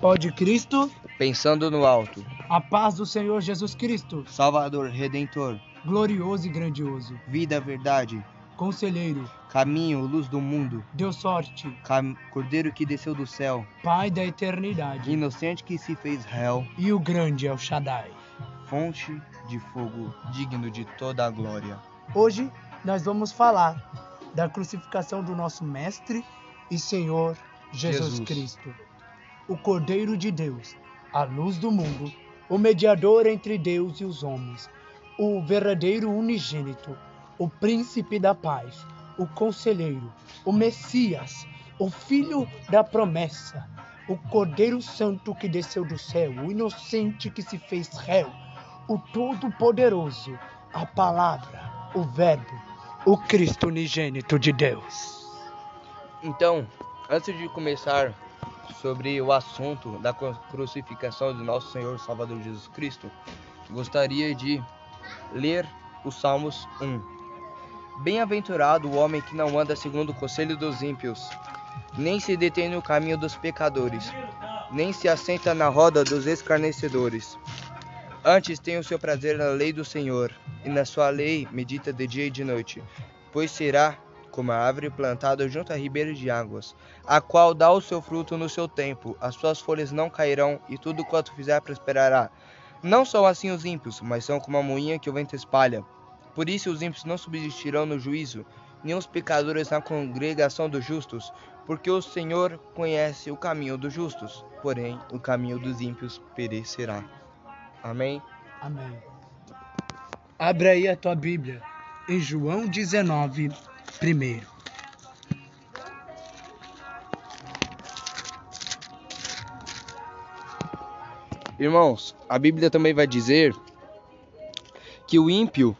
Pode Cristo, pensando no alto, a paz do Senhor Jesus Cristo, Salvador, Redentor, glorioso e grandioso, vida, verdade, conselheiro, caminho, luz do mundo, Deus sorte, cam- cordeiro que desceu do céu, Pai da eternidade, inocente que se fez réu, e o grande El Shaddai. fonte de fogo, digno de toda a glória. Hoje nós vamos falar da crucificação do nosso Mestre e Senhor Jesus, Jesus. Cristo, o Cordeiro de Deus, a luz do mundo, o mediador entre Deus e os homens, o verdadeiro unigênito, o príncipe da paz, o conselheiro, o Messias, o filho da promessa, o Cordeiro Santo que desceu do céu, o inocente que se fez réu, o Todo-Poderoso, a palavra, o Verbo, o Cristo unigênito de Deus. Então, antes de começar sobre o assunto da cru- crucificação do nosso Senhor Salvador Jesus Cristo, gostaria de ler os Salmos 1. Bem-aventurado o homem que não anda segundo o conselho dos ímpios, nem se detém no caminho dos pecadores, nem se assenta na roda dos escarnecedores. Antes tem o seu prazer na lei do Senhor, e na sua lei medita de dia e de noite, pois será como a árvore plantada junto a ribeiros de águas, a qual dá o seu fruto no seu tempo, as suas folhas não cairão, e tudo quanto fizer prosperará. Não são assim os ímpios, mas são como a moinha que o vento espalha. Por isso os ímpios não subsistirão no juízo, nem os pecadores na congregação dos justos, porque o Senhor conhece o caminho dos justos, porém o caminho dos ímpios perecerá. Amém? Amém. Abre aí a tua Bíblia em João 19, primeiro. Irmãos, a Bíblia também vai dizer que o ímpio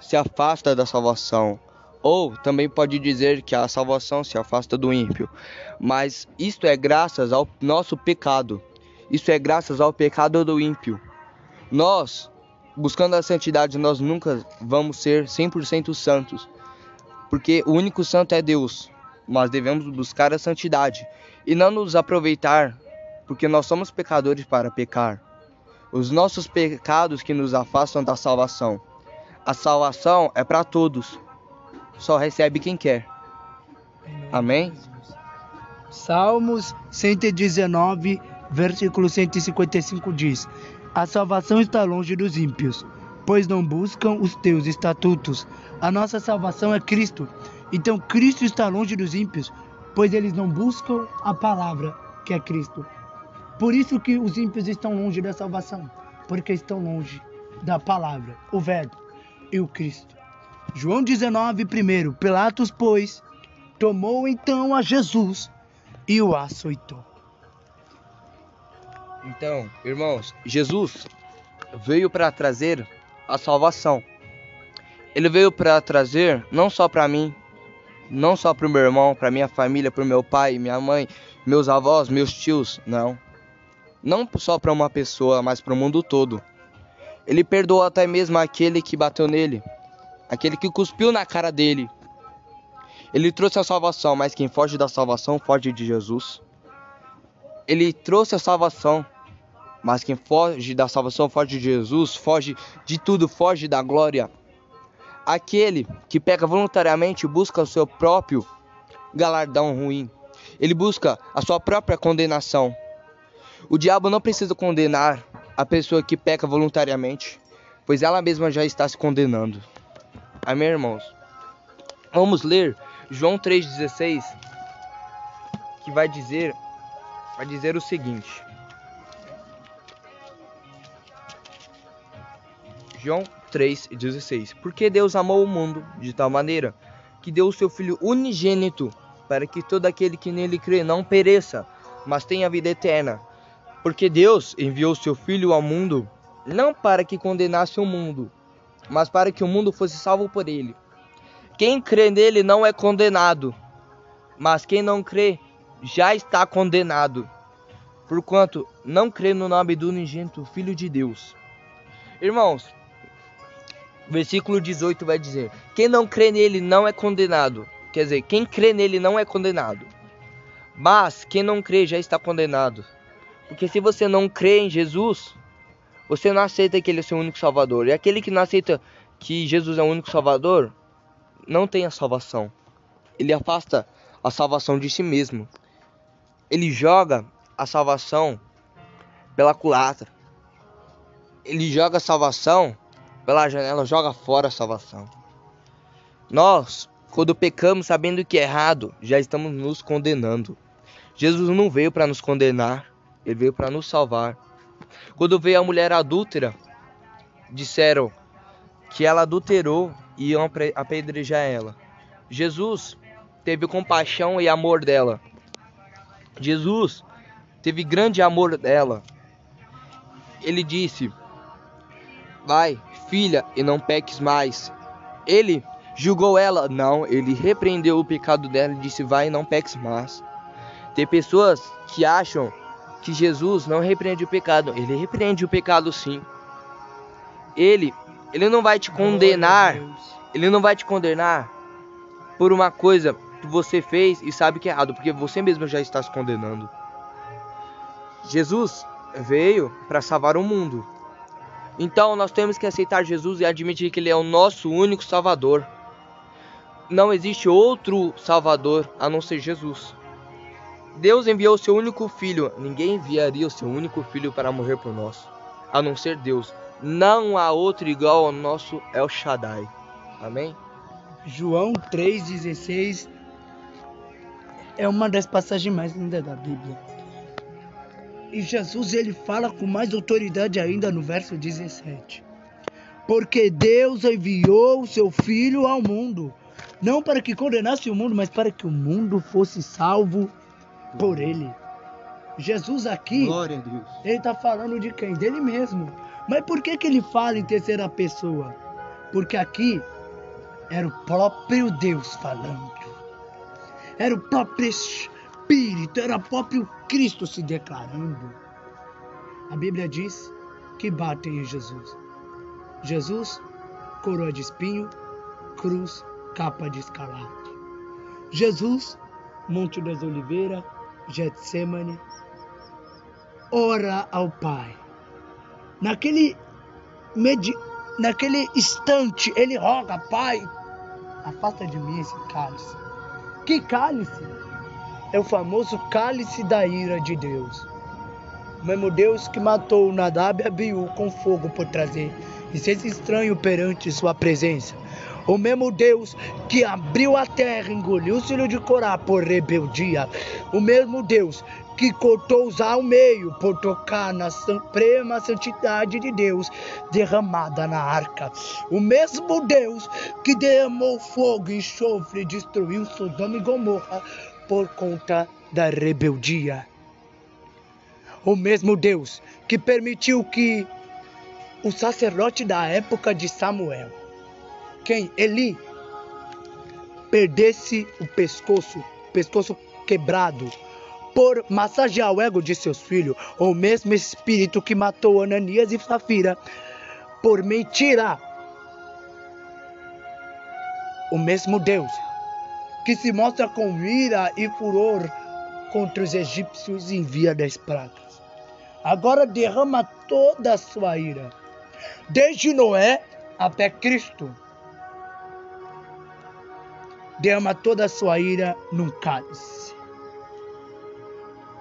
se afasta da salvação, ou também pode dizer que a salvação se afasta do ímpio. Mas isto é graças ao nosso pecado. Isso é graças ao pecado do ímpio. Nós, buscando a santidade, nós nunca vamos ser 100% santos, porque o único santo é Deus. Mas devemos buscar a santidade e não nos aproveitar porque nós somos pecadores para pecar. Os nossos pecados que nos afastam da salvação. A salvação é para todos. Só recebe quem quer. Amém? Salmos 119, versículo 155 diz: A salvação está longe dos ímpios, pois não buscam os teus estatutos. A nossa salvação é Cristo. Então Cristo está longe dos ímpios, pois eles não buscam a palavra que é Cristo. Por isso que os ímpios estão longe da salvação, porque estão longe da palavra, o Verbo e o Cristo. João 19, primeiro, Pilatos, pois, tomou então a Jesus e o açoitou. Então, irmãos, Jesus veio para trazer a salvação. Ele veio para trazer não só para mim, não só para o meu irmão, para minha família, para o meu pai, minha mãe, meus avós, meus tios, não. Não só para uma pessoa, mas para o mundo todo. Ele perdoou até mesmo aquele que bateu nele, aquele que cuspiu na cara dele. Ele trouxe a salvação, mas quem foge da salvação foge de Jesus. Ele trouxe a salvação, mas quem foge da salvação foge de Jesus, foge de tudo, foge da glória. Aquele que peca voluntariamente busca o seu próprio galardão ruim. Ele busca a sua própria condenação. O diabo não precisa condenar a pessoa que peca voluntariamente, pois ela mesma já está se condenando. Amém, irmãos? Vamos ler João 3,16, que vai dizer, vai dizer o seguinte. João 3,16 Porque Deus amou o mundo de tal maneira que deu o seu Filho unigênito para que todo aquele que nele crê não pereça, mas tenha vida eterna. Porque Deus enviou o seu Filho ao mundo não para que condenasse o mundo, mas para que o mundo fosse salvo por ele. Quem crê nele não é condenado, mas quem não crê já está condenado, porquanto não crê no nome do unigênito Filho de Deus. Irmãos, versículo 18 vai dizer: Quem não crê nele não é condenado. Quer dizer, quem crê nele não é condenado. Mas quem não crê já está condenado, Porque se você não crê em Jesus, você não aceita que ele é seu único salvador. E aquele que não aceita que Jesus é o único salvador, não tem a salvação. Ele afasta a salvação de si mesmo. Ele joga a salvação pela culatra. Ele joga a salvação pela janela, joga fora a salvação. Nós, quando pecamos sabendo que é errado, já estamos nos condenando. Jesus não veio para nos condenar, ele veio para nos salvar. Quando veio a mulher adúltera, disseram que ela adulterou e iam apedrejar ela. Jesus teve compaixão e amor dela. Jesus teve grande amor dela. Ele disse: Vai, filha, e não peques mais. Ele julgou ela? Não, ele repreendeu o pecado dela e disse: Vai, e não peques mais. Tem pessoas que acham que Jesus não repreende o pecado. Ele repreende o pecado sim. Ele, ele não vai te condenar. Ele não vai te condenar por uma coisa que você fez e sabe que é errado, porque você mesmo já está se condenando. Jesus veio para salvar o mundo. Então nós temos que aceitar Jesus e admitir que ele é o nosso único salvador. Não existe outro salvador a não ser Jesus. Deus enviou o seu único filho. Ninguém enviaria o seu único filho para morrer por nós, a não ser Deus. Não há outro igual ao nosso El Shaddai. Amém? João 3,16 é uma das passagens mais lindas da Bíblia. E Jesus ele fala com mais autoridade ainda no verso 17. Porque Deus enviou o seu filho ao mundo, não para que condenasse o mundo, mas para que o mundo fosse salvo por ele. Jesus aqui, ele está falando de quem? Dele mesmo. Mas por que, que ele fala em terceira pessoa? Porque aqui era o próprio Deus falando. Era o próprio Espírito, era o próprio Cristo se declarando. A Bíblia diz que batem em Jesus. Jesus, coroa de espinho, cruz, capa de escarlate. Jesus, Monte das Oliveiras, Getsemane, ora ao Pai. Naquele, medi... Naquele instante, ele roga, Pai, afasta de mim esse cálice. Que cálice? É o famoso cálice da ira de Deus. O mesmo Deus que matou Nadab e Abiú com fogo por trazer incenso estranho perante sua presença. O mesmo Deus que abriu a terra, engoliu o filho de Corá por rebeldia. O mesmo Deus que cortou os ao meio por tocar na suprema santidade de Deus derramada na arca. O mesmo Deus que derramou fogo e enxofre e destruiu Sodoma e Gomorra por conta da rebeldia. O mesmo Deus que permitiu que o sacerdote da época de Samuel, quem Eli, perdesse o pescoço, pescoço quebrado, por massagear o ego de seus filhos, o mesmo espírito que matou Ananias e Safira por mentira. O mesmo Deus que se mostra com ira e furor contra os egípcios e envia dez pragas. Agora derrama toda a sua ira, desde Noé até Cristo. Derrama toda a sua ira num cálice.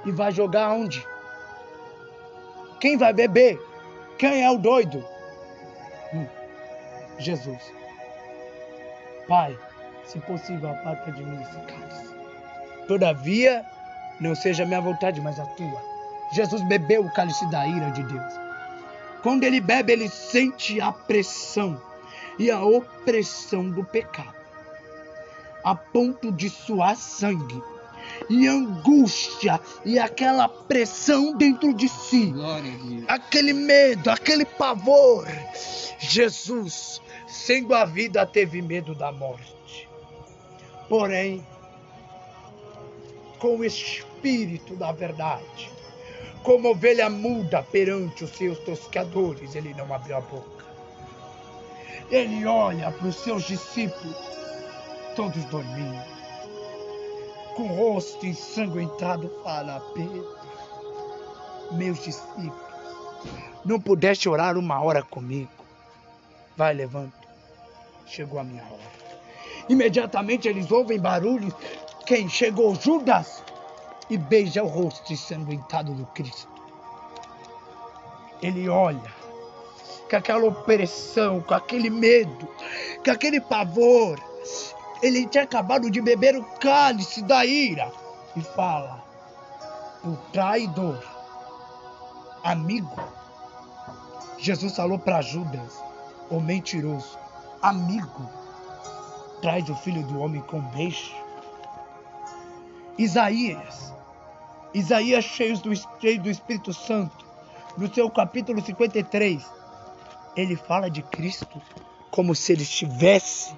E vai jogar onde? Quem vai beber? Quem é o doido? Hum, Jesus. Pai, se possível, aparta de mim esse cálice. Todavia, não seja a minha vontade, mas a tua. Jesus bebeu o cálice da ira de Deus. Quando ele bebe, ele sente a pressão e a opressão do pecado, a ponto de suar sangue e angústia e aquela pressão dentro de si, aquele medo, aquele pavor. Jesus, sendo a vida, teve medo da morte. Porém, com o espírito da verdade, como ovelha muda perante os seus tosqueadores, ele não abriu a boca. Ele olha para os seus discípulos, todos dormindo, com o rosto ensanguentado, fala: Pedro, meus discípulos, não pudeste orar uma hora comigo. Vai, levanta. Chegou a minha hora. Imediatamente eles ouvem barulhos. Quem chegou? Judas. E beija o rosto ensanguentado do Cristo. Ele olha com aquela opressão, com aquele medo, com aquele pavor. Ele tinha acabado de beber o cálice da ira e fala: O traidor, amigo. Jesus falou para Judas, o mentiroso, amigo, traz o filho do homem com beijo. Isaías, Isaías cheio do, cheio do Espírito Santo, no seu capítulo 53, ele fala de Cristo como se ele estivesse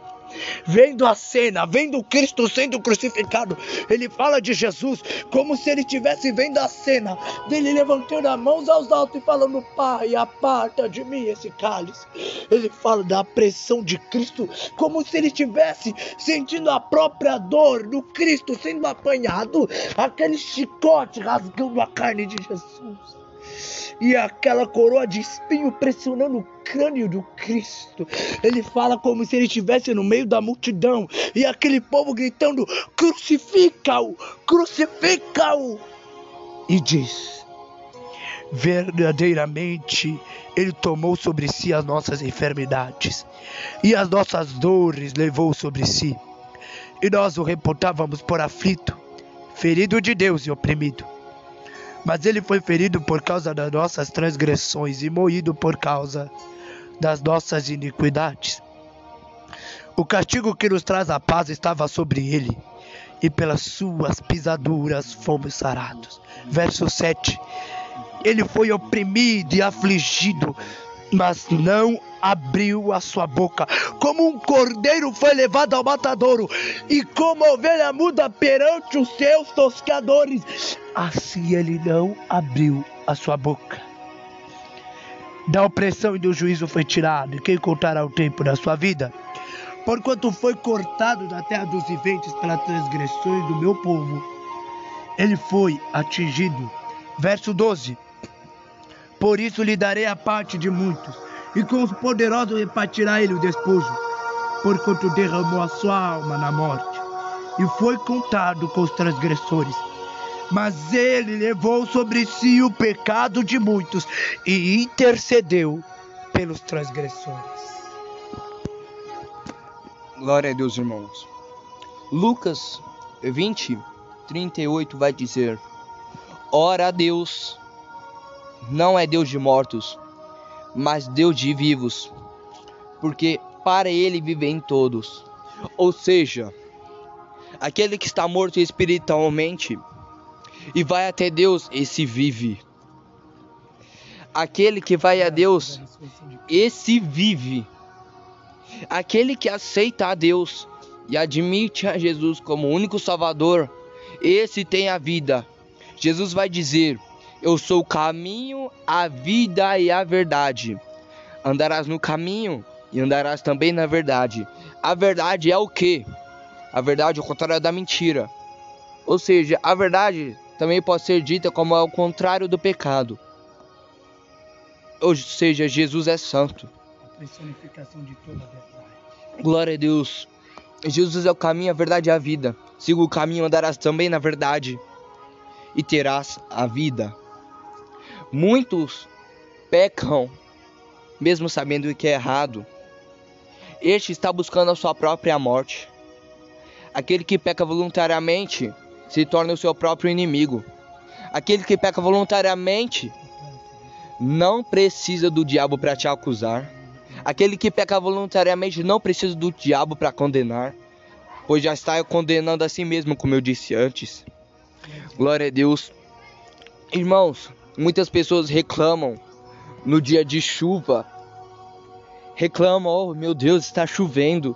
vendo a cena, vendo Cristo sendo crucificado. Ele fala de Jesus como se ele estivesse vendo a cena dele levantando as mãos aos altos e falando: Pai, aparta de mim esse cálice. Ele fala da pressão de Cristo como se ele estivesse sentindo a própria dor do Cristo sendo apanhado, aquele chicote rasgando a carne de Jesus e aquela coroa de espinho pressionando o crânio do Cristo. Ele fala como se ele estivesse no meio da multidão e aquele povo gritando: crucifica-o, crucifica-o. E diz: verdadeiramente ele tomou sobre si as nossas enfermidades e as nossas dores levou sobre si. E nós o reputávamos por aflito, ferido de Deus e oprimido mas ele foi ferido por causa das nossas transgressões e moído por causa das nossas iniquidades. O castigo que nos traz a paz estava sobre ele, e pelas suas pisaduras fomos sarados. Verso 7. Ele foi oprimido e afligido, mas não abriu a sua boca. Como um cordeiro foi levado ao matadouro, e como ovelha muda perante os seus toscadores, assim ele não abriu a sua boca. Da opressão e do juízo foi tirado, e quem contará o tempo da sua vida? Porquanto foi cortado da terra dos viventes pelas transgressões do meu povo, ele foi atingido. Verso 12: Por isso lhe darei a parte de muitos e com os poderosos repartirá ele o despojo, porquanto derramou a sua alma na morte, e foi contado com os transgressores. Mas ele levou sobre si o pecado de muitos e intercedeu pelos transgressores. Glória a Deus, irmãos. Lucas 20, 38 vai dizer: Ora, Deus não é Deus de mortos, mas Deus de vivos, porque para ele vivem todos. Ou seja, aquele que está morto espiritualmente e vai até Deus, esse vive. Aquele que vai a Deus, esse vive. Aquele que aceita a Deus e admite a Jesus como único Salvador, esse tem a vida. Jesus vai dizer: eu sou o caminho, a vida e a verdade. Andarás no caminho e andarás também na verdade. A verdade é o que? A verdade é o contrário da mentira. Ou seja, a verdade também pode ser dita como é o contrário do pecado. Ou seja, Jesus é santo. A personificação de toda a verdade. Glória a Deus. Jesus é o caminho, a verdade e a vida. Siga o caminho, andarás também na verdade e terás a vida. Muitos pecam, mesmo sabendo que é errado. Este está buscando a sua própria morte. Aquele que peca voluntariamente se torna o seu próprio inimigo. Aquele que peca voluntariamente não precisa do diabo para te acusar. Aquele que peca voluntariamente não precisa do diabo para condenar, pois já está condenando a si mesmo, como eu disse antes. Glória a Deus. Irmãos, Muitas pessoas reclamam no dia de chuva. Reclamam, oh meu Deus, está chovendo.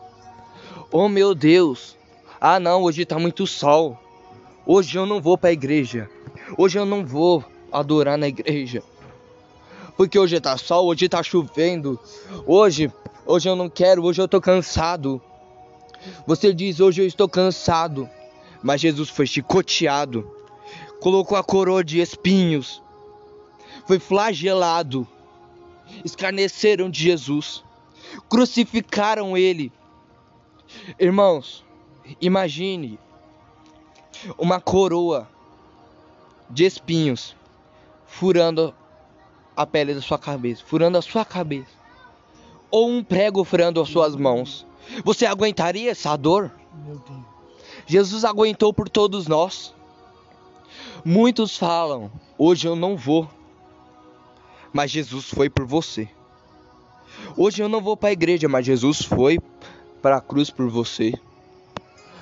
Oh meu Deus, ah não, hoje está muito sol. Hoje eu não vou para a igreja. Hoje eu não vou adorar na igreja. Porque hoje está sol, hoje está chovendo. Hoje, hoje eu não quero, hoje eu estou cansado. Você diz hoje eu estou cansado, mas Jesus foi chicoteado, colocou a coroa de espinhos, foi flagelado. Escarneceram de Jesus. Crucificaram ele. Irmãos, imagine uma coroa de espinhos furando a pele da sua cabeça, furando a sua cabeça, ou um prego furando as suas mãos. Você aguentaria essa dor? Jesus aguentou por todos nós. Muitos falam: hoje eu não vou, mas Jesus foi por você. Hoje eu não vou para a igreja, mas Jesus foi para a cruz por você.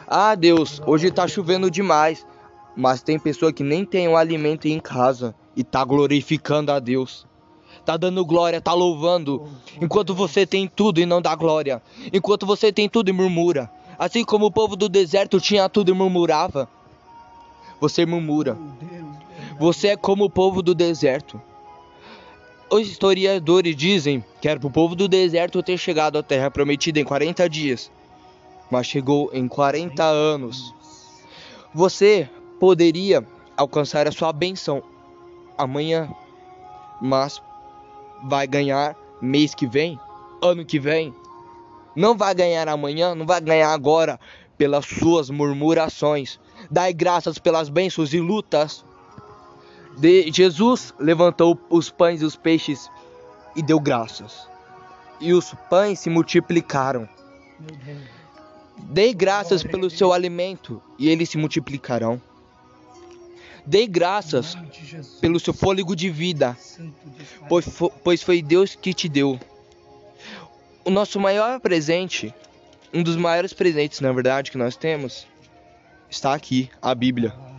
Ah, Deus, hoje está chovendo demais, mas tem pessoa que nem tem um alimento em casa e tá glorificando a Deus. Tá dando glória, tá louvando, enquanto você tem tudo e não dá glória. Enquanto você tem tudo e murmura. Assim como o povo do deserto tinha tudo e murmurava. Você murmura. Você é como o povo do deserto. Os historiadores dizem que era para o povo do deserto ter chegado à terra prometida em 40 dias, mas chegou em 40 anos. Você poderia alcançar a sua benção amanhã, mas vai ganhar mês que vem, ano que vem. Não vai ganhar amanhã, não vai ganhar agora pelas suas murmurações. Dai graças pelas bênçãos e lutas. De Jesus levantou os pães e os peixes e deu graças. E os pães se multiplicaram. Dei graças pelo seu alimento e eles se multiplicarão. Dei graças pelo seu fôlego de vida, pois pois foi Deus que te deu. O nosso maior presente, um dos maiores presentes, na verdade, que nós temos, está aqui, a Bíblia.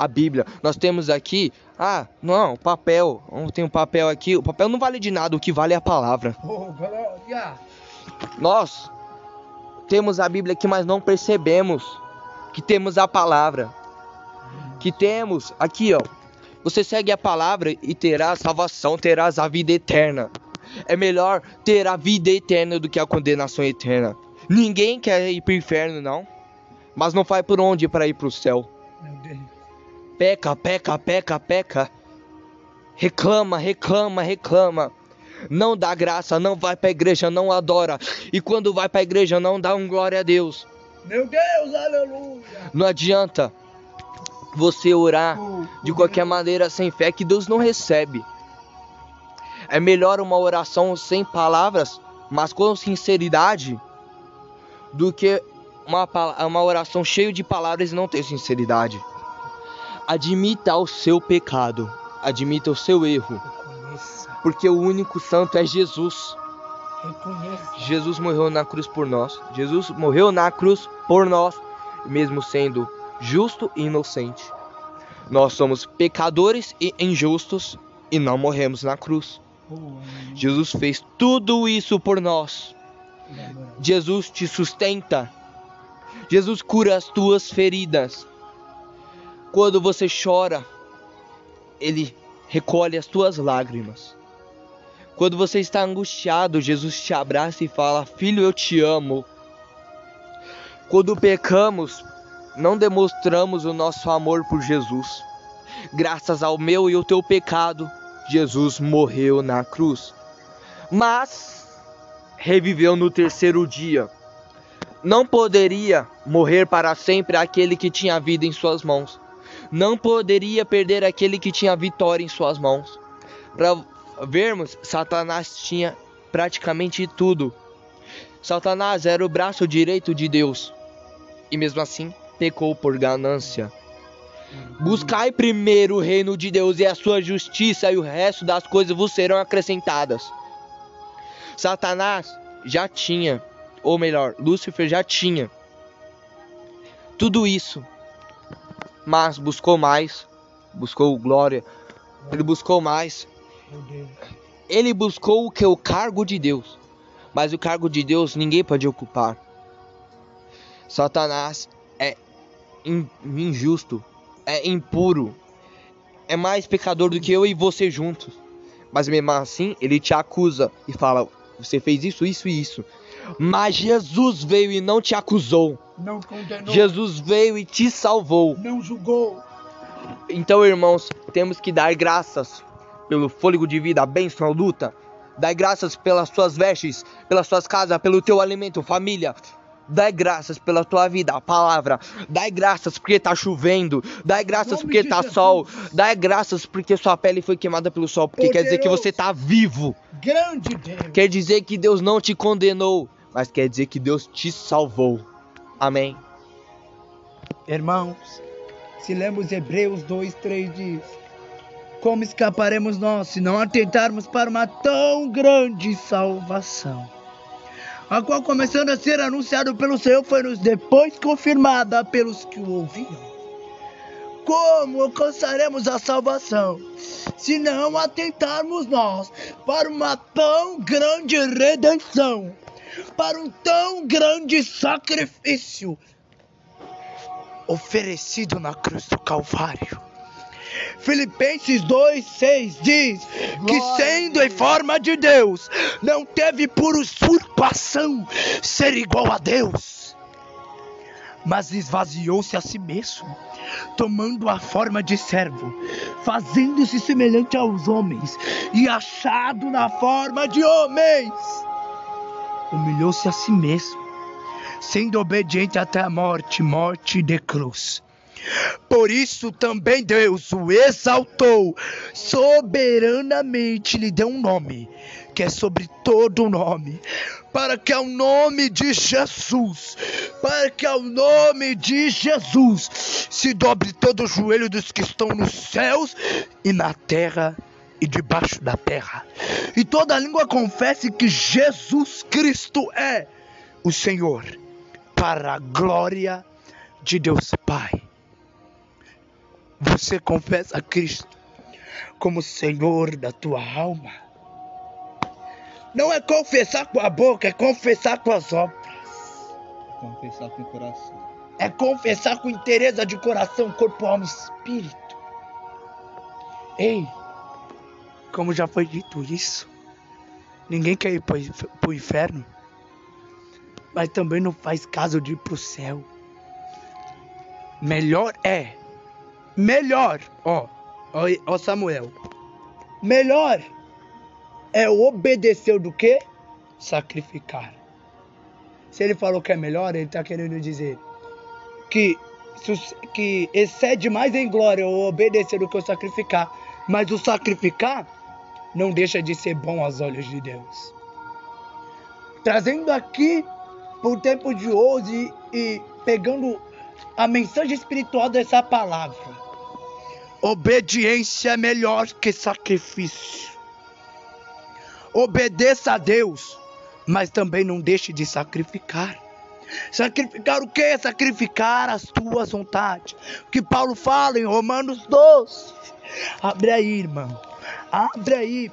A Bíblia. Nós temos aqui, ah, não, papel. Tem um papel aqui. O papel não vale de nada, o que vale é a palavra. Oh, glória. Nós temos a Bíblia aqui, mas não percebemos que temos a palavra. Que temos aqui, ó. Você segue a palavra e terás salvação, terás a vida eterna. É melhor ter a vida eterna do que a condenação eterna. Ninguém quer ir pro inferno, não. Mas não vai por onde para ir pro céu. Meu Deus. Peca, peca, peca, peca. Reclama, reclama, reclama. Não dá graça, não vai pra igreja, não adora. E quando vai pra igreja, não dá um glória a Deus. Meu Deus, aleluia. Não adianta você orar Oh, de qualquer maneira sem fé que Deus não recebe. É melhor uma oração sem palavras, mas com sinceridade, do que uma, uma oração cheia de palavras e não ter sinceridade. Admita o seu pecado, admita o seu erro, porque o único santo é Jesus. Jesus morreu na cruz por nós. Jesus morreu na cruz por nós, mesmo sendo justo e inocente. Nós somos pecadores e injustos e não morremos na cruz. Jesus fez tudo isso por nós. Jesus te sustenta. Jesus cura as tuas feridas. Quando você chora, ele recolhe as tuas lágrimas. Quando você está angustiado, Jesus te abraça e fala: Filho, eu te amo. Quando pecamos, não demonstramos o nosso amor por Jesus. Graças ao meu e ao teu pecado, Jesus morreu na cruz. Mas reviveu no terceiro dia. Não poderia morrer para sempre aquele que tinha a vida em suas mãos. Não poderia perder aquele que tinha vitória em suas mãos. Para vermos, Satanás tinha praticamente tudo. Satanás era o braço direito de Deus. E mesmo assim, pecou por ganância. Buscai primeiro o reino de Deus e a sua justiça, e o resto das coisas vos serão acrescentadas. Satanás já tinha, ou melhor, Lúcifer já tinha tudo isso, mas buscou mais, buscou glória, ele buscou mais, ele buscou o que? O cargo de Deus, mas o cargo de Deus ninguém pode ocupar. Satanás é in- injusto, é impuro, é mais pecador do que eu e você juntos. Mas mesmo assim, ele te acusa e fala: Você fez isso, isso e isso. Mas Jesus veio e não te acusou. Não condenou. Jesus veio e te salvou. Não julgou. Então, irmãos, temos que dar graças pelo fôlego de vida, a bênção, a luta. Dai graças pelas suas vestes, pelas suas casas, pelo teu alimento, família. Dai graças pela tua vida, a palavra. Dai graças porque tá chovendo. Dai graças porque tá sol. Dai graças porque sua pele foi queimada pelo sol. Porque quer dizer que você tá vivo. Grande Deus. Quer dizer que Deus não te condenou, mas quer dizer que Deus te salvou. Amém. Irmãos, se lemos Hebreus 2, 3 diz: Como escaparemos nós se não atentarmos para uma tão grande salvação? A qual, começando a ser anunciado pelo Senhor, foi-nos depois confirmada pelos que o ouviram. Como alcançaremos a salvação se não atentarmos nós para uma tão grande redenção, para um tão grande sacrifício oferecido na cruz do Calvário. Filipenses 2,6 diz que, sendo em forma de Deus, não teve por usurpação ser igual a Deus, mas esvaziou-se a si mesmo, tomando a forma de servo, fazendo-se semelhante aos homens e achado na forma de homens. Humilhou-se a si mesmo, sendo obediente até a morte morte de cruz. Por isso também Deus o exaltou, soberanamente lhe deu um nome, que é sobre todo nome, para que ao nome de Jesus, para que ao nome de Jesus se dobre todo o joelho dos que estão nos céus e na terra e debaixo da terra, e toda língua confesse que Jesus Cristo é o Senhor, para a glória de Deus Pai você confessa a Cristo como Senhor da tua alma. Não é confessar com a boca, é confessar com as obras. Confessar com o coração. É confessar com interesse de coração, corpo, alma e espírito. Ei, como já foi dito isso, ninguém quer ir para o inferno, mas também não faz caso de ir para o céu. Melhor é Melhor, ó, ó, ó Samuel. Melhor é obedecer do que sacrificar. Se ele falou que é melhor, ele está querendo dizer que, que excede mais em glória o obedecer do que o sacrificar. Mas o sacrificar não deixa de ser bom aos olhos de Deus. Trazendo aqui para o tempo de hoje e pegando a mensagem espiritual dessa palavra. Obediência é melhor que sacrifício. Obedeça a Deus, mas também não deixe de sacrificar. Sacrificar o que? Sacrificar as tuas vontades. O que Paulo fala em Romanos 12. Abre aí, irmão. Abre aí.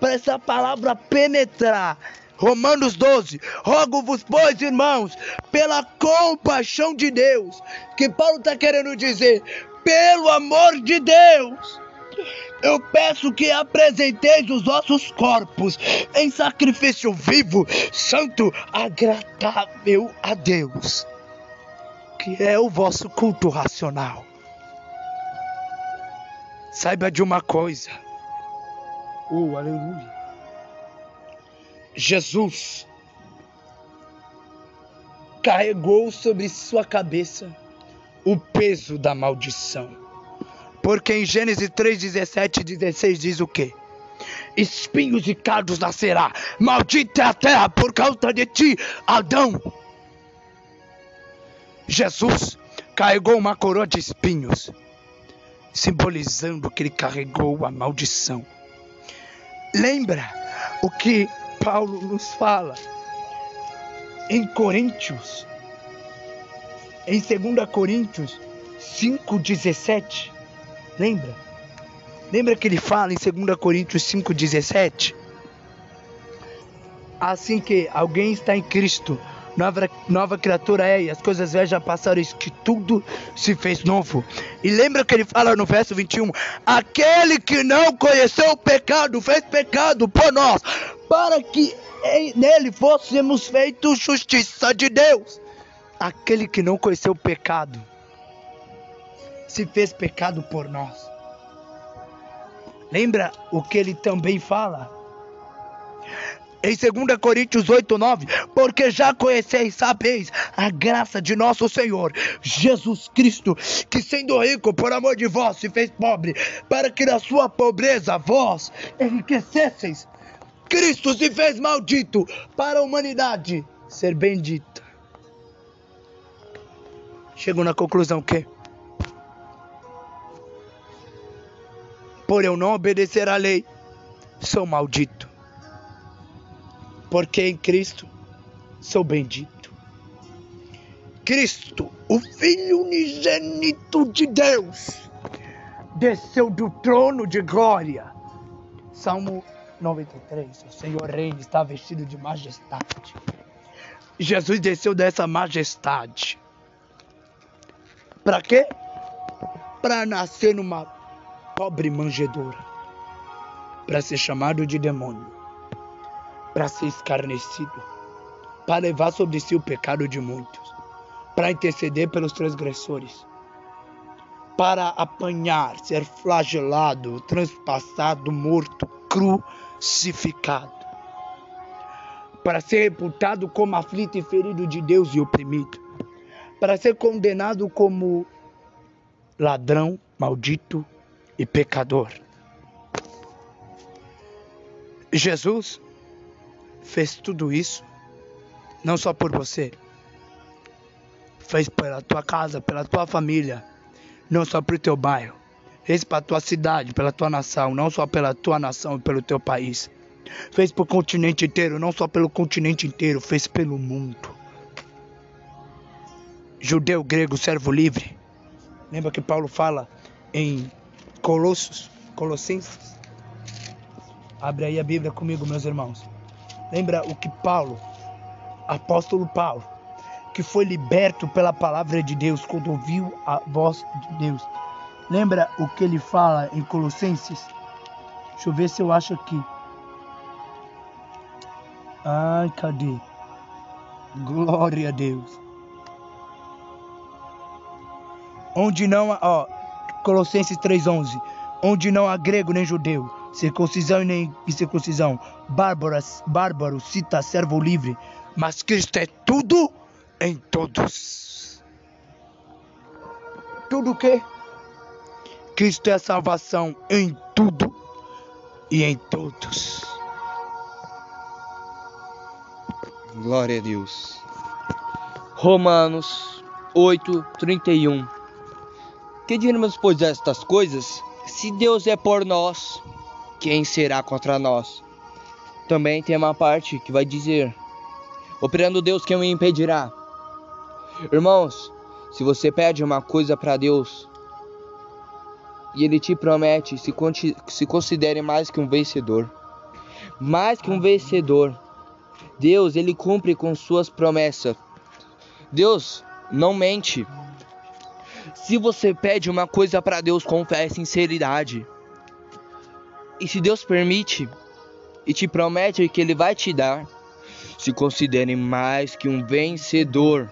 Para essa palavra penetrar. Romanos 12. Rogo-vos, pois, irmãos, pela compaixão de Deus. Que Paulo está querendo dizer? pelo amor de Deus, eu peço que apresenteis os vossos corpos em sacrifício vivo, santo, agradável a Deus, que é o vosso culto racional. Saiba de uma coisa. Oh, aleluia. Jesus carregou sobre sua cabeça o peso da maldição. Porque em Gênesis 3, 17 e 16 diz o que? Espinhos e cardos nascerá, maldita é a terra por causa de ti, Adão. Jesus carregou uma coroa de espinhos, simbolizando que ele carregou a maldição. Lembra o que Paulo nos fala em Coríntios em 2 Coríntios 5,17. Lembra? Lembra que ele fala em 2 Coríntios 5,17? Assim que alguém está em Cristo, nova, nova criatura é, e as coisas velhas já passaram, isso que tudo se fez novo. E lembra que ele fala no verso 21: Aquele que não conheceu o pecado, fez pecado por nós, para que nele fôssemos feitos justiça de Deus aquele que não conheceu o pecado se fez pecado por nós. Lembra o que ele também fala? Em 2 Coríntios 8, 9, porque já conheceis, sabeis a graça de nosso Senhor Jesus Cristo, que sendo rico por amor de vós se fez pobre, para que na sua pobreza vós enriquecesseis. Cristo se fez maldito para a humanidade ser bendita. Chegou na conclusão que por eu não obedecer à lei, sou maldito porque em Cristo sou bendito. Cristo, o Filho unigênito de Deus, desceu do trono de glória. Salmo 93. O Senhor reina, está vestido de majestade. Jesus desceu dessa majestade. Para quê? Para nascer numa pobre manjedoura. Para ser chamado de demônio para ser escarnecido, para levar sobre si o pecado de muitos, para interceder pelos transgressores, para apanhar, ser flagelado, transpassado, morto, crucificado, para ser reputado como aflito e ferido de Deus e oprimido, para ser condenado como ladrão, maldito e pecador. Jesus fez tudo isso, não só por você, fez pela tua casa, pela tua família, não só para o teu bairro, fez para a tua cidade, pela tua nação, não só pela tua nação e pelo teu país. Fez para o continente inteiro, não só pelo continente inteiro, fez pelo mundo. Judeu, grego, servo livre. Lembra que Paulo fala em Colossos, Colossenses? Abre aí a Bíblia comigo, meus irmãos. Lembra o que Paulo, apóstolo Paulo, que foi liberto pela palavra de Deus quando ouviu a voz de Deus. Lembra o que ele fala em Colossenses? Deixa eu ver se eu acho aqui. Ai, cadê? Glória a Deus. Onde não há, ó, Colossenses 3:11, onde não há grego nem judeu, circuncisão e nem incircuncisão, bárbaras, bárbaro, cita, servo livre, mas Cristo é tudo em todos. Tudo que? Cristo é a salvação em tudo e em todos. Glória a Deus. Romanos 8, 31. Que diremos, pois, estas coisas? Se Deus é por nós, quem será contra nós? Também tem uma parte que vai dizer: Operando Deus, quem o impedirá? Irmãos, se você pede uma coisa para Deus e Ele te promete, se, se considere mais que um vencedor. Mais que um vencedor. Deus, Ele cumpre com suas promessas. Deus não mente. Se você pede uma coisa para Deus com fé e sinceridade, e se Deus permite e te promete que Ele vai te dar, se considere mais que um vencedor.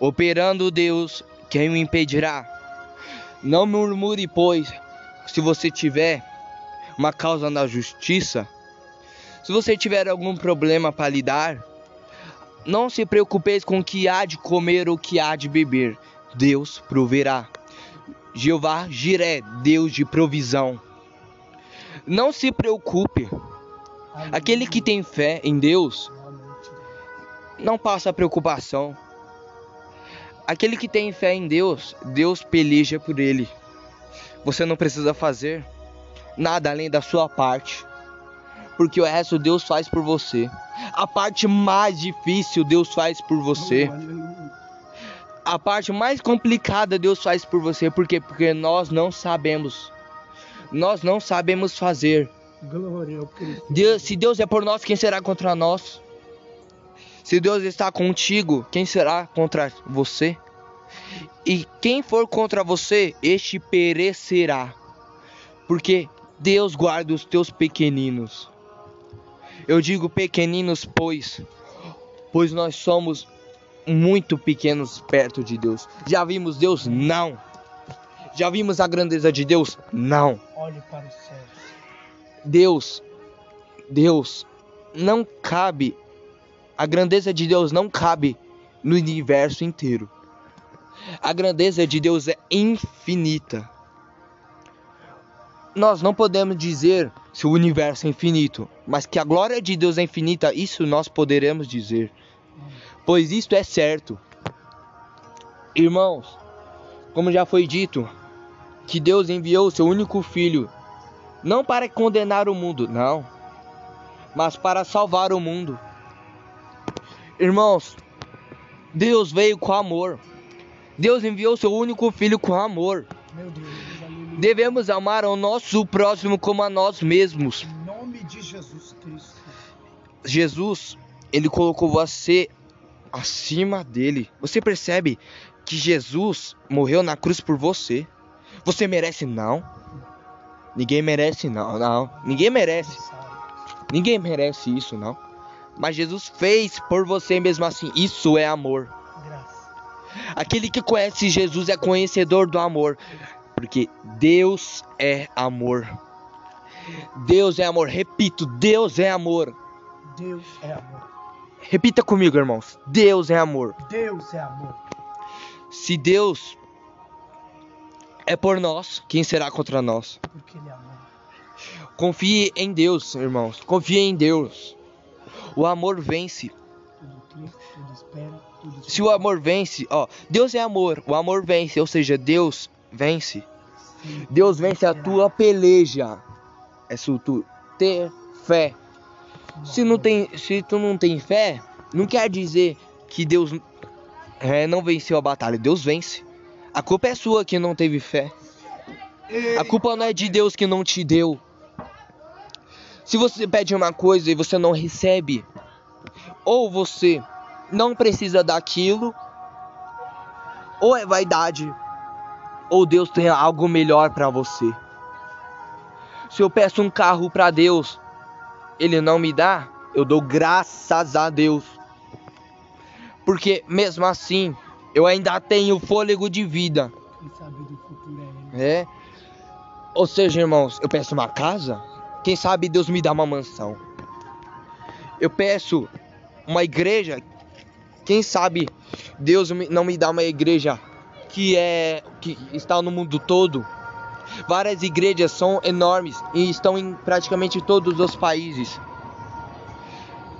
Operando Deus, quem o impedirá? Não murmure, pois, se você tiver uma causa na justiça, se você tiver algum problema para lidar, não se preocupeis com o que há de comer ou o que há de beber. Deus proverá. Jeová Jiré, Deus de provisão. Não se preocupe. Aquele que tem fé em Deus não passa preocupação. Aquele que tem fé em Deus, Deus peleja por ele. Você não precisa fazer nada além da sua parte, porque o resto Deus faz por você. A parte mais difícil Deus faz por você. A parte mais complicada Deus faz por você, por quê? Porque nós não sabemos nós não sabemos fazer. Glória ao Cristo. Deus, se Deus é por nós, quem será contra nós? Se Deus está contigo, quem será contra você? E quem for contra você, este perecerá. Porque Deus guarda os teus pequeninos. Eu digo pequeninos, pois, pois nós somos muito pequenos perto de Deus. Já vimos Deus? Não. Já vimos a grandeza de Deus? Não. Olhe para os céus. Deus, Deus, não cabe, a grandeza de Deus não cabe no universo inteiro. A grandeza de Deus é infinita. Nós não podemos dizer se o universo é infinito, mas que a glória de Deus é infinita, isso nós poderemos dizer. Pois isto é certo. Irmãos, como já foi dito, que Deus enviou seu único filho não para condenar o mundo, não, mas para salvar o mundo. Irmãos, Deus veio com amor. Deus enviou seu único filho com amor. Deus. Devemos amar o nosso próximo como a nós mesmos. Em nome de Jesus Cristo. Jesus, ele colocou você acima dele. Você percebe que Jesus morreu na cruz por você? Você merece não? Ninguém merece não, não. Ninguém merece. Ninguém merece isso, não. Mas Jesus fez por você mesmo assim. Isso é amor. Graça. Aquele que conhece Jesus é conhecedor do amor, porque Deus é amor. Deus é amor. Repito, Deus é amor. Deus é amor. Repita comigo, irmãos. Deus é amor. Deus é amor. Se Deus é por nós, quem será contra nós? Porque Ele amor. Confie em Deus, irmãos. Confie em Deus. O amor vence. Tudo tudo espera, tudo Se o amor vence, ó, Deus é amor. O amor vence, ou seja, Deus vence. Sim, Deus vence a tua peleja. É se tu ter fé. Se não tem, se tu não tem fé, não quer dizer que Deus é, não venceu a batalha. Deus vence. A culpa é sua que não teve fé. A culpa não é de Deus que não te deu. Se você pede uma coisa e você não recebe, ou você não precisa daquilo, ou é vaidade, ou Deus tem algo melhor para você. Se eu peço um carro para Deus, ele não me dá, eu dou graças a Deus. Porque mesmo assim, eu ainda tenho fôlego de vida. Quem sabe do futuro é Ele. É. Ou seja, irmãos, eu peço uma casa, quem sabe Deus me dá uma mansão. Eu peço uma igreja, quem sabe Deus me- não me dá uma igreja que é que está no mundo todo. Várias igrejas são enormes e estão em praticamente todos os países.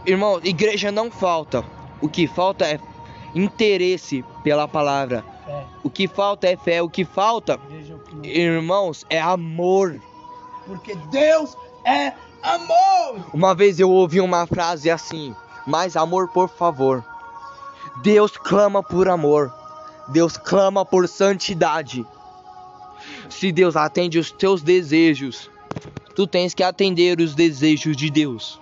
Irmão, igreja não falta. O que falta é interesse pela palavra. Fé. O que falta é fé. O que falta o que. Irmãos, é amor. Porque Deus é amor. Uma vez eu ouvi uma frase assim: Mais amor, por favor. Deus clama por amor. Deus clama por santidade. Se Deus atende os teus desejos, tu tens que atender os desejos de Deus.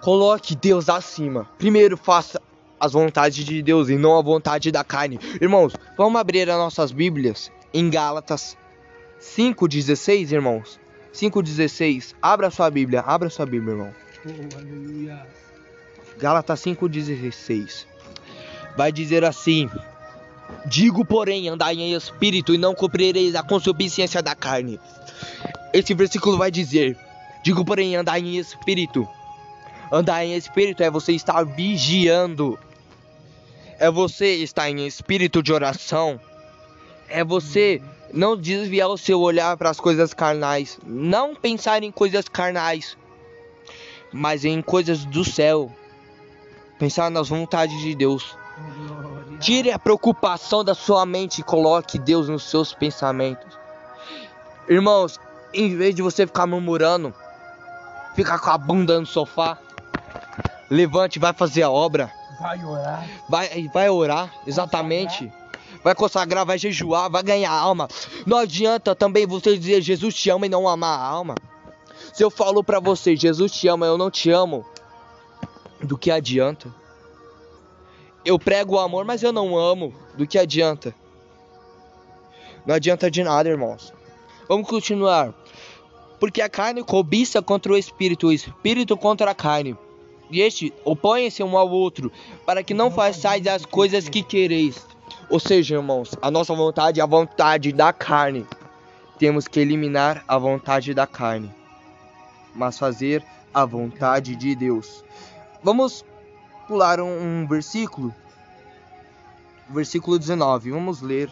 Coloque Deus acima. Primeiro faça as vontades de Deus e não a vontade da carne. Irmãos, vamos abrir as nossas Bíblias em Gálatas 5:16, irmãos. 5:16. Abra sua Bíblia, abra sua Bíblia, irmão. Aleluia. Gálatas 5:16. Vai dizer assim: Digo, porém, andai em espírito e não cumprireis a concupiscência da carne. Esse versículo vai dizer: Digo, porém, andai em espírito. Andar em espírito é você estar vigiando. É você estar em espírito de oração. É você não desviar o seu olhar para as coisas carnais. Não pensar em coisas carnais, mas em coisas do céu. Pensar nas vontades de Deus. Tire a preocupação da sua mente e coloque Deus nos seus pensamentos. Irmãos, em vez de você ficar murmurando, ficar com a bunda no sofá, levante, vai fazer a obra, Vai orar. vai, vai orar, exatamente. Vai consagrar, vai jejuar, vai ganhar alma. Não adianta também você dizer Jesus te ama e não amar a alma. Se eu falo pra você, Jesus te ama, eu não te amo, do que adianta? Eu prego o amor, mas eu não amo, do que adianta? Não adianta de nada, irmãos. Vamos continuar. Porque a carne cobiça contra o espírito, o espírito contra a carne. E este opõe-se um ao outro, para que não façais as coisas que quereis. Ou seja, irmãos, a nossa vontade é a vontade da carne. Temos que eliminar a vontade da carne, mas fazer a vontade de Deus. Vamos pular um, um versículo, versículo 19. Vamos ler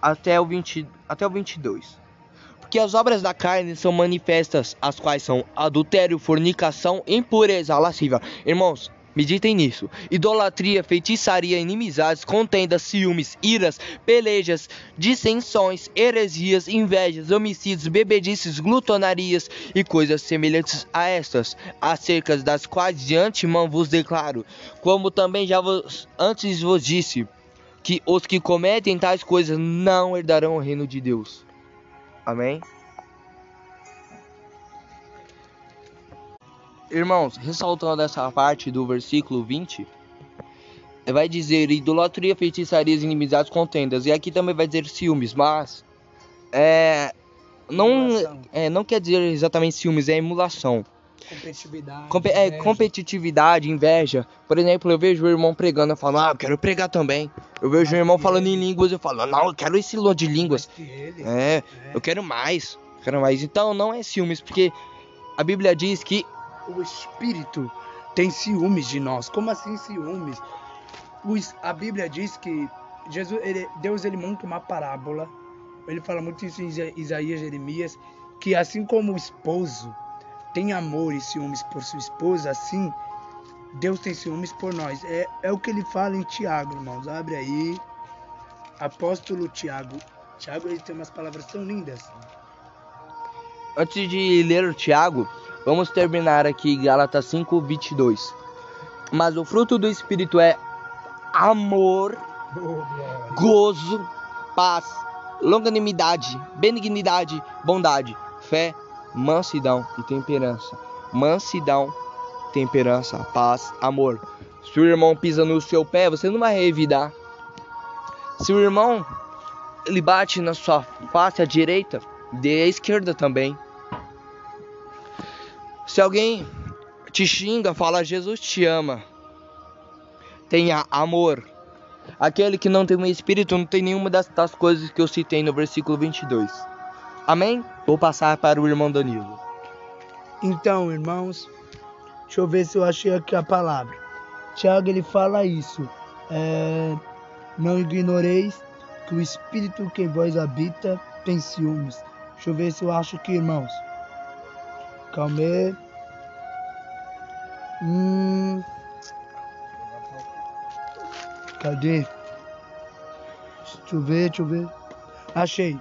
até o 20, até o 22. Porque as obras da carne são manifestas, as quais são adultério, fornicação, impureza, lascívia. Irmãos, Meditem nisso. Idolatria, feitiçaria, inimizades, contendas, ciúmes, iras, pelejas, dissensões, heresias, invejas, homicídios, bebedices, glutonarias e coisas semelhantes a estas, acerca das quais de antemão vos declaro, como também já vos, antes vos disse, que os que cometem tais coisas não herdarão o reino de Deus. Amém? Irmãos, ressaltando essa parte do versículo 20, vai dizer idolatria, feitiçarias, inimizades, contendas. E aqui também vai dizer ciúmes, mas é, não, é, não quer dizer exatamente ciúmes, é emulação. Competitividade. Compe é, inveja. competitividade, inveja. Por exemplo, eu vejo o irmão pregando, eu falo, ah, eu quero pregar também. Eu vejo o irmão falando ele. em línguas, eu falo, não, eu quero esse longo de línguas. É, é, eu quero mais. Quero mais. Então não é ciúmes, porque a Bíblia diz que o Espírito tem ciúmes de nós. Como assim ciúmes? a Bíblia diz que Jesus, ele, Deus ele monta uma parábola. Ele fala muito isso em Isaías, Jeremias, que assim como o esposo tem amor e ciúmes por sua esposa, assim Deus tem ciúmes por nós. É, é o que ele fala em Tiago, irmãos. Abre aí. Apóstolo Tiago. Tiago ele tem umas palavras tão lindas. Antes de ler o Tiago, Vamos terminar aqui Gálatas 5, 22. Mas o fruto do Espírito é amor, gozo, paz, longanimidade, benignidade, bondade, fé, mansidão e temperança. Mansidão, temperança, paz, amor. Se o irmão pisa no seu pé, você não vai revidar. Se o irmão ele bate na sua face à direita, dê à esquerda também. Se alguém te xinga, fala Jesus te ama. Tenha amor. Aquele que não tem um espírito não tem nenhuma das, das coisas que eu citei no versículo 22. Amém? Vou passar para o irmão Danilo. Então, irmãos, deixa eu ver se eu achei aqui a palavra. Tiago ele fala isso. É, não ignoreis que o espírito que em vós habita tem ciúmes. Deixa eu ver se eu acho aqui, irmãos. Calma aí. Hum. Cadê? Deixa eu ver, deixa eu ver. Achei.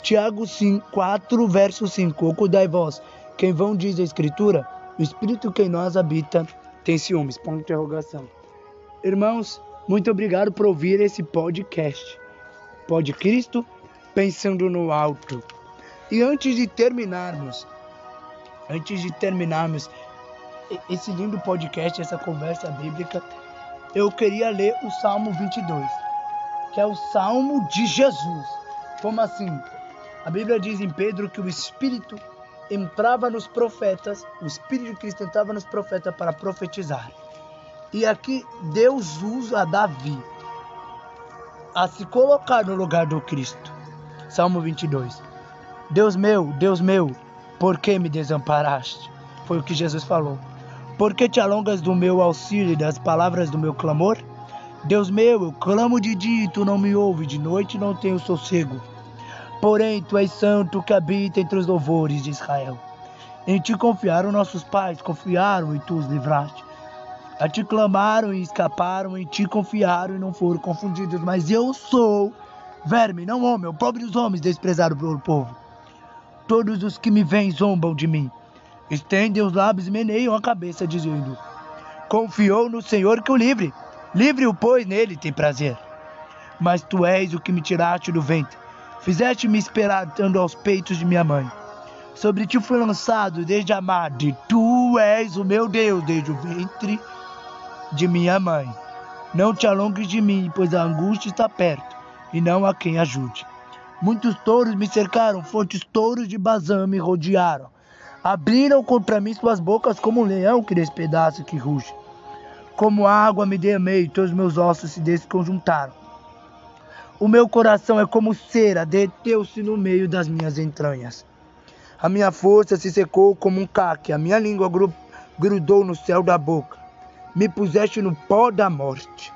Tiago 5, 4, verso 5. Ocudai vós, quem vão diz a Escritura, o Espírito que em nós habita tem ciúmes. Ponto de interrogação. Irmãos, muito obrigado por ouvir esse podcast. Pode Cristo pensando no alto. E antes de terminarmos, antes de terminarmos esse lindo podcast, essa conversa bíblica, eu queria ler o Salmo 22, que é o Salmo de Jesus. Como assim? A Bíblia diz em Pedro que o Espírito entrava nos profetas, o Espírito de Cristo entrava nos profetas para profetizar. E aqui Deus usa Davi a se colocar no lugar do Cristo. Salmo 22. Deus meu, Deus meu, por que me desamparaste? Foi o que Jesus falou. Por que te alongas do meu auxílio e das palavras do meu clamor? Deus meu, eu clamo de dia e tu não me ouves, de noite não tenho sossego. Porém, tu és santo que habita entre os louvores de Israel. Em ti confiaram nossos pais, confiaram e tu os livraste. A ti clamaram e escaparam, em ti confiaram e não foram confundidos. Mas eu sou verme, não homem, o pobre dos homens, desprezado pelo povo. Todos os que me veem zombam de mim. Estendem os lábios e meneiam a cabeça, dizendo: Confiou no Senhor que o livre. Livre-o, pois nele tem prazer. Mas tu és o que me tiraste do ventre. Fizeste-me esperar estando aos peitos de minha mãe. Sobre ti fui lançado desde a madre. Tu és o meu Deus desde o ventre de minha mãe. Não te alongues de mim, pois a angústia está perto, e não há quem ajude. Muitos touros me cercaram, fortes touros de Bazã me rodearam. Abriram contra mim suas bocas como um leão que despedaça que ruge. Como água me derramei, todos meus ossos se desconjuntaram. O meu coração é como cera, deteu-se no meio das minhas entranhas. A minha força se secou como um caque, a minha língua grudou no céu da boca. Me puseste no pó da morte.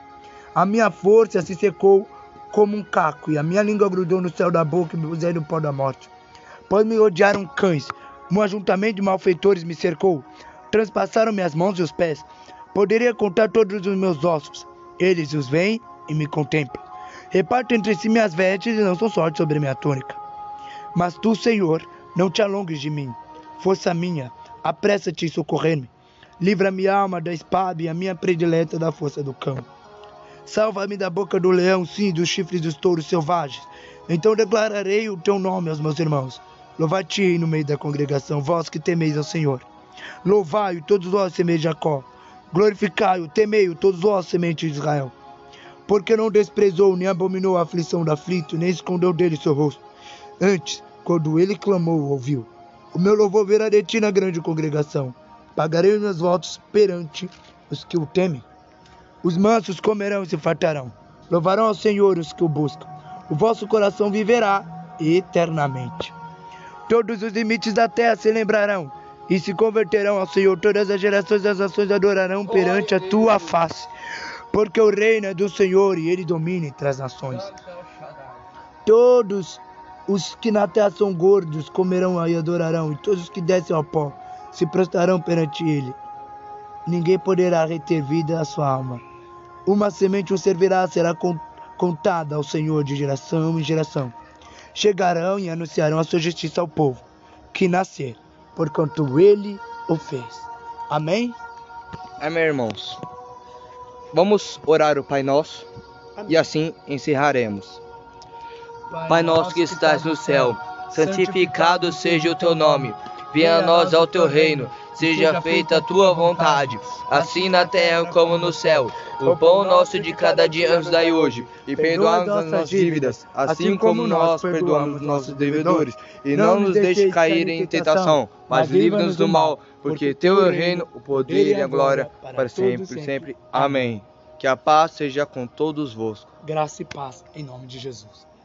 A minha força se secou como um caco, e a minha língua grudou no céu da boca e me puseste no pó da morte. Pois me odiaram cães, um ajuntamento de malfeitores me cercou, transpassaram minhas mãos e os pés. Poderia contar todos os meus ossos. Eles os veem e me contemplam. Reparto entre si minhas vestes e não sou sorte sobre minha túnica. Mas tu, Senhor, não te alongues de mim. Força minha, apressa-te em socorrer-me. Livra minha alma da espada e a minha predileta da força do cão. Salva-me da boca do leão, sim, dos chifres dos touros selvagens. Então declararei o teu nome aos meus irmãos. Louvai-te no meio da congregação, vós que temeis ao Senhor. Louvai-o, todos vós semeis Jacó. Glorificai-o, temei-o, todos vós sementes de Israel porque não desprezou nem abominou a aflição do aflito, nem escondeu dele seu rosto. Antes, quando ele clamou, ouviu. O meu louvor virá de ti na grande congregação. Pagarei os meus votos perante os que o temem. Os mansos comerão e se fartarão. Louvarão ao Senhor os que o buscam. O vosso coração viverá eternamente. Todos os limites da terra se lembrarão e se converterão ao Senhor. Todas as gerações das nações adorarão perante a tua face porque o reino é do Senhor e ele domina entre as nações. Todos os que na terra são gordos comerão e adorarão, e todos os que descem ao pó se prostrarão perante ele. Ninguém poderá reter vida à sua alma. Uma semente o servirá, será contada ao Senhor de geração em geração. Chegarão e anunciarão a sua justiça ao povo que nascer, porquanto ele o fez. Amém? Amém, irmãos. Vamos orar o Pai Nosso e assim encerraremos. Pai nosso que estás no céu, santificado seja o teu nome. Venha a nós ao teu reino. Seja feita a tua vontade, assim na terra como no céu. O pão nosso de cada dia nos dai hoje, e perdoa-nos as nossas dívidas, assim como nós perdoamos nossos devedores. E não nos deixe cair em tentação, mas livra-nos do mal, porque teu é o reino, o poder e a glória para sempre, sempre. Amém. Que a paz seja com todos vós. Graça e paz em nome de Jesus.